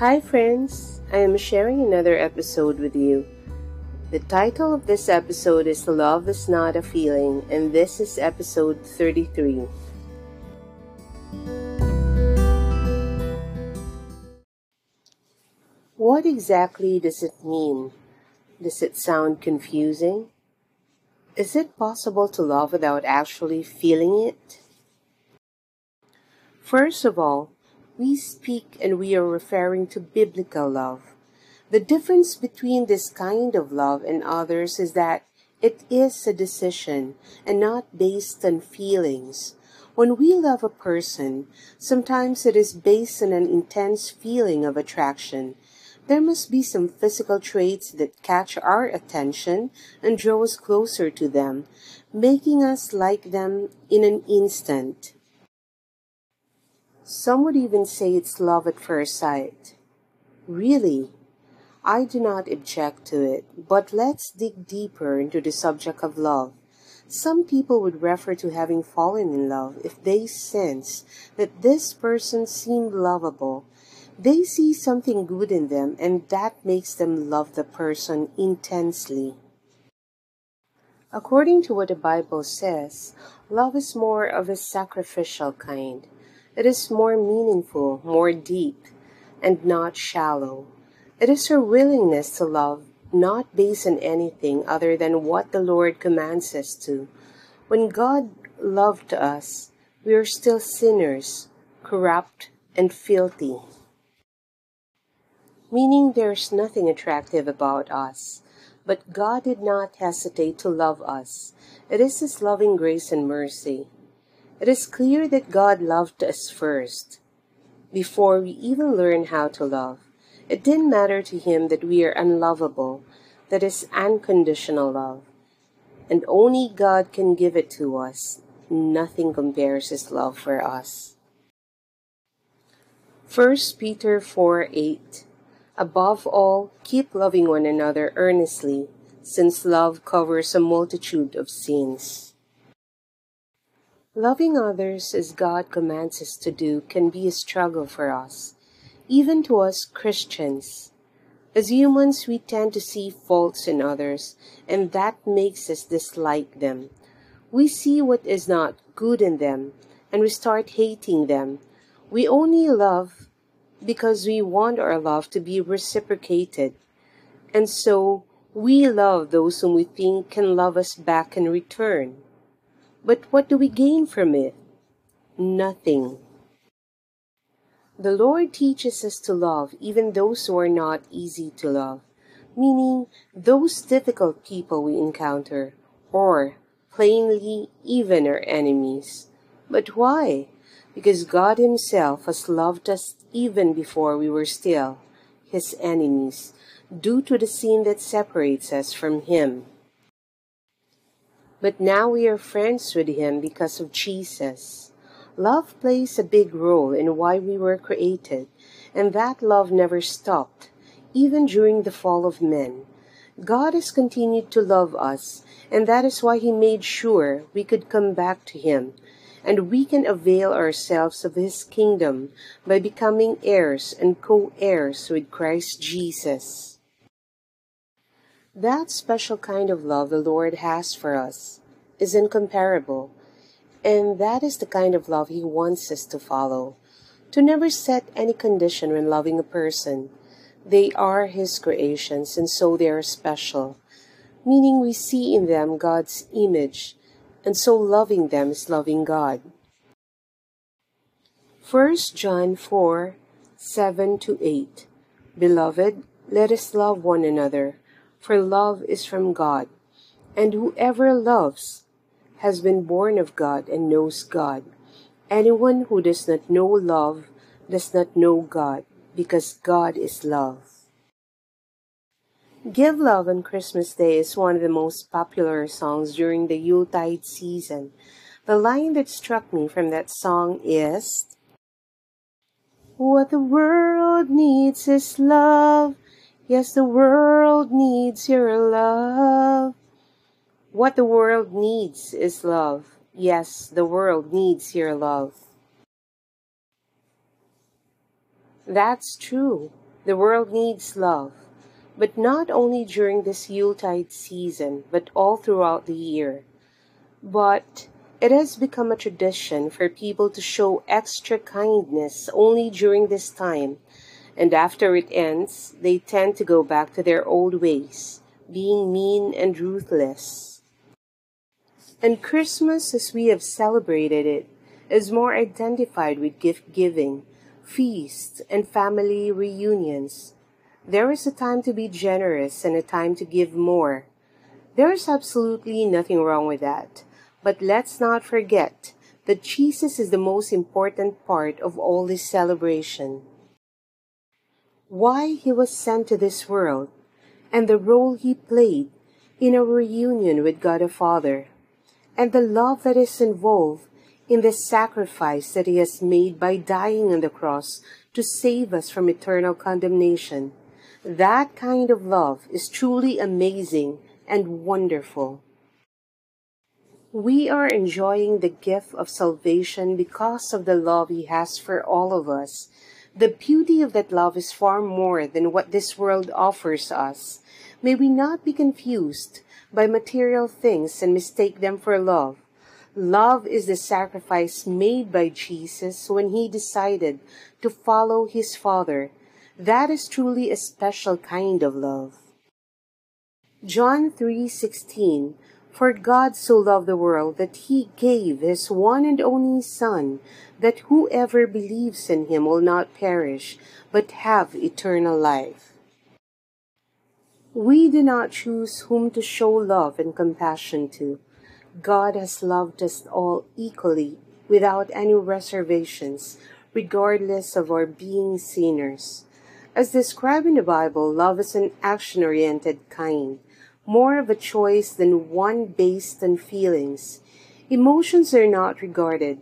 Hi, friends! I am sharing another episode with you. The title of this episode is Love is Not a Feeling, and this is episode 33. What exactly does it mean? Does it sound confusing? Is it possible to love without actually feeling it? First of all, we speak and we are referring to biblical love. The difference between this kind of love and others is that it is a decision and not based on feelings. When we love a person, sometimes it is based on an intense feeling of attraction. There must be some physical traits that catch our attention and draw us closer to them, making us like them in an instant. Some would even say it's love at first sight. Really, I do not object to it, but let's dig deeper into the subject of love. Some people would refer to having fallen in love if they sense that this person seemed lovable. They see something good in them, and that makes them love the person intensely. According to what the Bible says, love is more of a sacrificial kind. It is more meaningful, more deep, and not shallow. It is her willingness to love, not based on anything other than what the Lord commands us to. When God loved us, we are still sinners, corrupt, and filthy. Meaning there's nothing attractive about us. But God did not hesitate to love us. It is His loving grace and mercy. It is clear that God loved us first. Before we even learn how to love, it didn't matter to Him that we are unlovable, that is unconditional love. And only God can give it to us. Nothing compares His love for us. 1 Peter 4 8 Above all, keep loving one another earnestly, since love covers a multitude of sins. Loving others as God commands us to do can be a struggle for us, even to us Christians. As humans, we tend to see faults in others, and that makes us dislike them. We see what is not good in them, and we start hating them. We only love because we want our love to be reciprocated. And so, we love those whom we think can love us back in return. But what do we gain from it? Nothing. The Lord teaches us to love even those who are not easy to love, meaning those difficult people we encounter, or, plainly, even our enemies. But why? Because God Himself has loved us even before we were still His enemies, due to the sin that separates us from Him. But now we are friends with Him because of Jesus. Love plays a big role in why we were created, and that love never stopped, even during the fall of men. God has continued to love us, and that is why He made sure we could come back to Him, and we can avail ourselves of His kingdom by becoming heirs and co heirs with Christ Jesus. That special kind of love the Lord has for us is incomparable, and that is the kind of love He wants us to follow. To never set any condition when loving a person. They are His creations, and so they are special, meaning we see in them God's image, and so loving them is loving God. 1 John 4 7 to 8 Beloved, let us love one another for love is from God. And whoever loves has been born of God and knows God. Anyone who does not know love does not know God, because God is love. Give Love on Christmas Day is one of the most popular songs during the Yuletide season. The line that struck me from that song is What the world needs is love. Yes, the world needs your love. What the world needs is love. Yes, the world needs your love. That's true. The world needs love, but not only during this Yuletide season, but all throughout the year. But it has become a tradition for people to show extra kindness only during this time, and after it ends, they tend to go back to their old ways, being mean and ruthless. And Christmas, as we have celebrated it, is more identified with gift giving, feasts, and family reunions. There is a time to be generous and a time to give more. There is absolutely nothing wrong with that. But let's not forget that Jesus is the most important part of all this celebration. Why he was sent to this world, and the role he played in our reunion with God the Father, and the love that is involved in the sacrifice that he has made by dying on the cross to save us from eternal condemnation. That kind of love is truly amazing and wonderful. We are enjoying the gift of salvation because of the love He has for all of us. The beauty of that love is far more than what this world offers us. May we not be confused by material things and mistake them for love. Love is the sacrifice made by Jesus when he decided to follow his Father. That is truly a special kind of love. John 3:16 for God so loved the world that he gave his one and only Son, that whoever believes in him will not perish, but have eternal life. We do not choose whom to show love and compassion to. God has loved us all equally, without any reservations, regardless of our being sinners. As described in the Bible, love is an action oriented kind more of a choice than one based on feelings. Emotions are not regarded,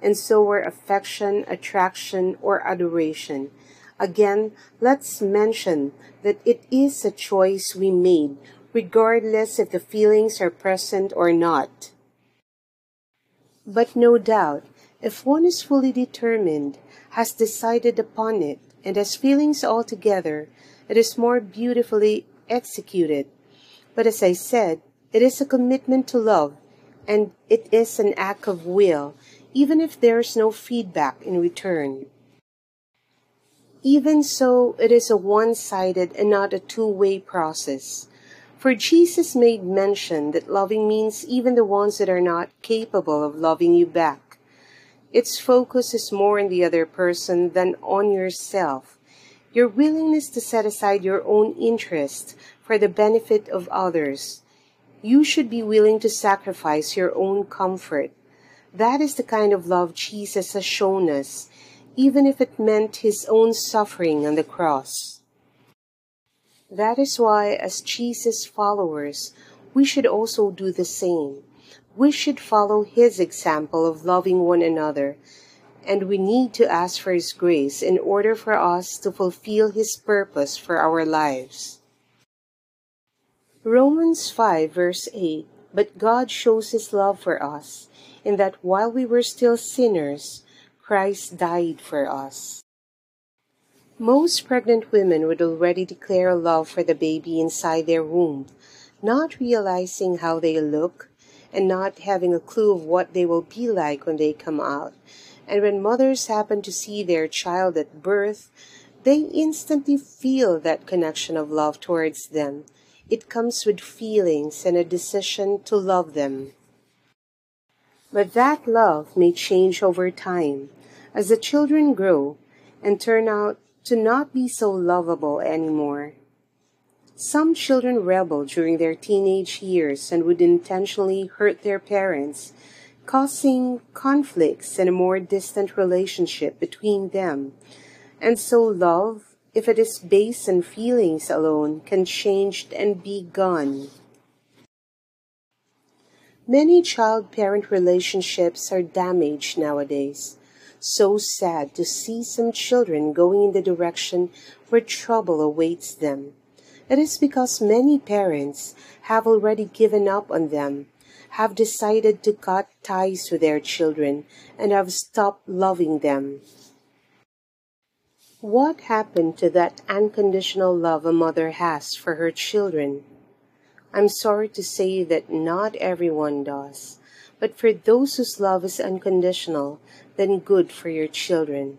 and so are affection, attraction, or adoration. Again, let's mention that it is a choice we made, regardless if the feelings are present or not. But no doubt, if one is fully determined, has decided upon it, and has feelings altogether, it is more beautifully executed but as I said, it is a commitment to love, and it is an act of will, even if there is no feedback in return. Even so, it is a one sided and not a two way process. For Jesus made mention that loving means even the ones that are not capable of loving you back. Its focus is more on the other person than on yourself. Your willingness to set aside your own interest for the benefit of others. You should be willing to sacrifice your own comfort. That is the kind of love Jesus has shown us, even if it meant his own suffering on the cross. That is why, as Jesus' followers, we should also do the same. We should follow his example of loving one another, and we need to ask for his grace in order for us to fulfill his purpose for our lives. Romans 5 verse 8 But God shows his love for us, in that while we were still sinners, Christ died for us. Most pregnant women would already declare a love for the baby inside their womb, not realizing how they look and not having a clue of what they will be like when they come out. And when mothers happen to see their child at birth, they instantly feel that connection of love towards them it comes with feelings and a decision to love them. But that love may change over time as the children grow and turn out to not be so lovable anymore. Some children rebel during their teenage years and would intentionally hurt their parents, causing conflicts and a more distant relationship between them. And so love if it is based on feelings alone, can change and be gone. Many child parent relationships are damaged nowadays. So sad to see some children going in the direction where trouble awaits them. It is because many parents have already given up on them, have decided to cut ties with their children, and have stopped loving them. What happened to that unconditional love a mother has for her children? I'm sorry to say that not everyone does, but for those whose love is unconditional, then good for your children.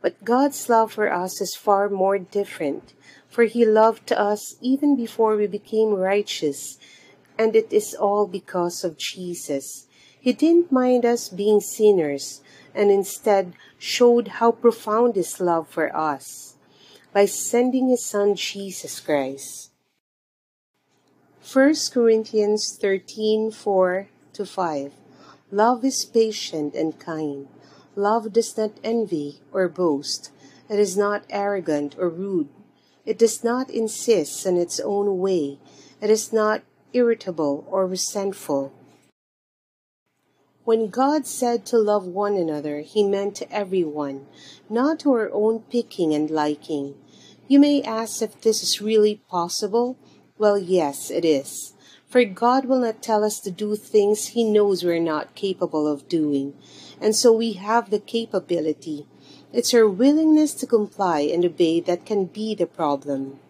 But God's love for us is far more different, for He loved us even before we became righteous, and it is all because of Jesus. He didn't mind us being sinners, and instead showed how profound His love for us by sending His Son Jesus Christ. 1 Corinthians 13 4 to 5 Love is patient and kind. Love does not envy or boast. It is not arrogant or rude. It does not insist on its own way. It is not irritable or resentful. When God said to love one another, he meant to everyone, not to our own picking and liking. You may ask if this is really possible. Well, yes, it is. For God will not tell us to do things He knows we're not capable of doing. And so we have the capability. It's our willingness to comply and obey that can be the problem.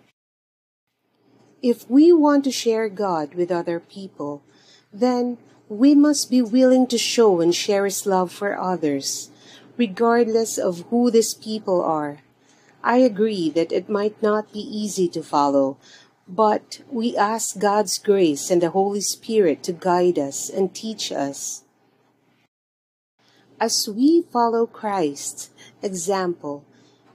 If we want to share God with other people, then we must be willing to show and share His love for others, regardless of who these people are. I agree that it might not be easy to follow, but we ask God's grace and the Holy Spirit to guide us and teach us. As we follow Christ's example,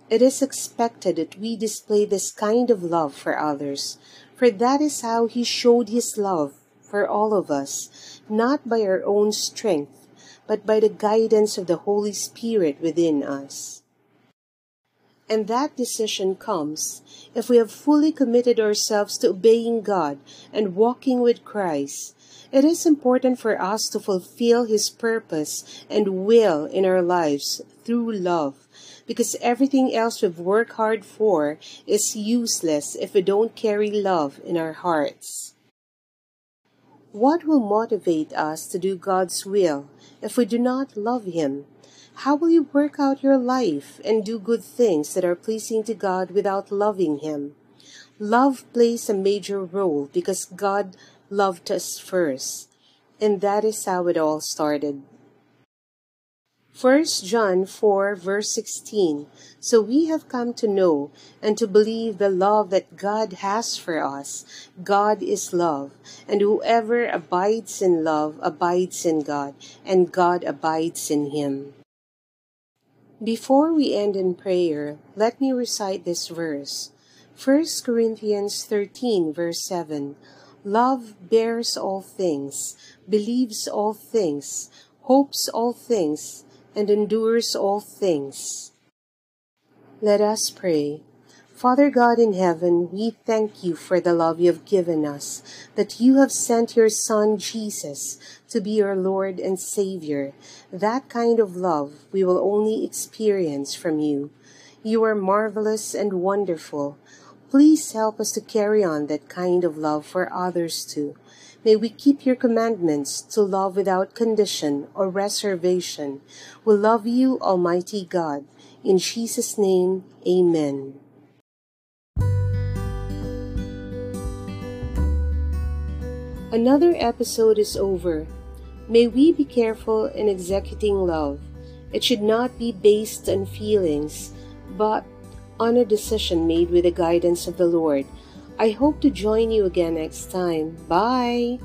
it is expected that we display this kind of love for others, for that is how He showed His love for all of us, not by our own strength, but by the guidance of the Holy Spirit within us. And that decision comes if we have fully committed ourselves to obeying God and walking with Christ. It is important for us to fulfill His purpose and will in our lives through love, because everything else we've worked hard for is useless if we don't carry love in our hearts. What will motivate us to do God's will if we do not love Him? How will you work out your life and do good things that are pleasing to God without loving Him? Love plays a major role because God loved us first, and that is how it all started. 1 John 4 verse 16 So we have come to know and to believe the love that God has for us. God is love, and whoever abides in love abides in God, and God abides in him. Before we end in prayer, let me recite this verse. 1 Corinthians 13, verse 7 Love bears all things, believes all things, hopes all things, and endures all things. Let us pray. Father God in heaven, we thank you for the love you have given us, that you have sent your Son Jesus to be our Lord and Savior. That kind of love we will only experience from you. You are marvelous and wonderful. Please help us to carry on that kind of love for others too. May we keep your commandments to love without condition or reservation. We love you, Almighty God. In Jesus' name, amen. Another episode is over. May we be careful in executing love. It should not be based on feelings, but on a decision made with the guidance of the Lord. I hope to join you again next time. Bye!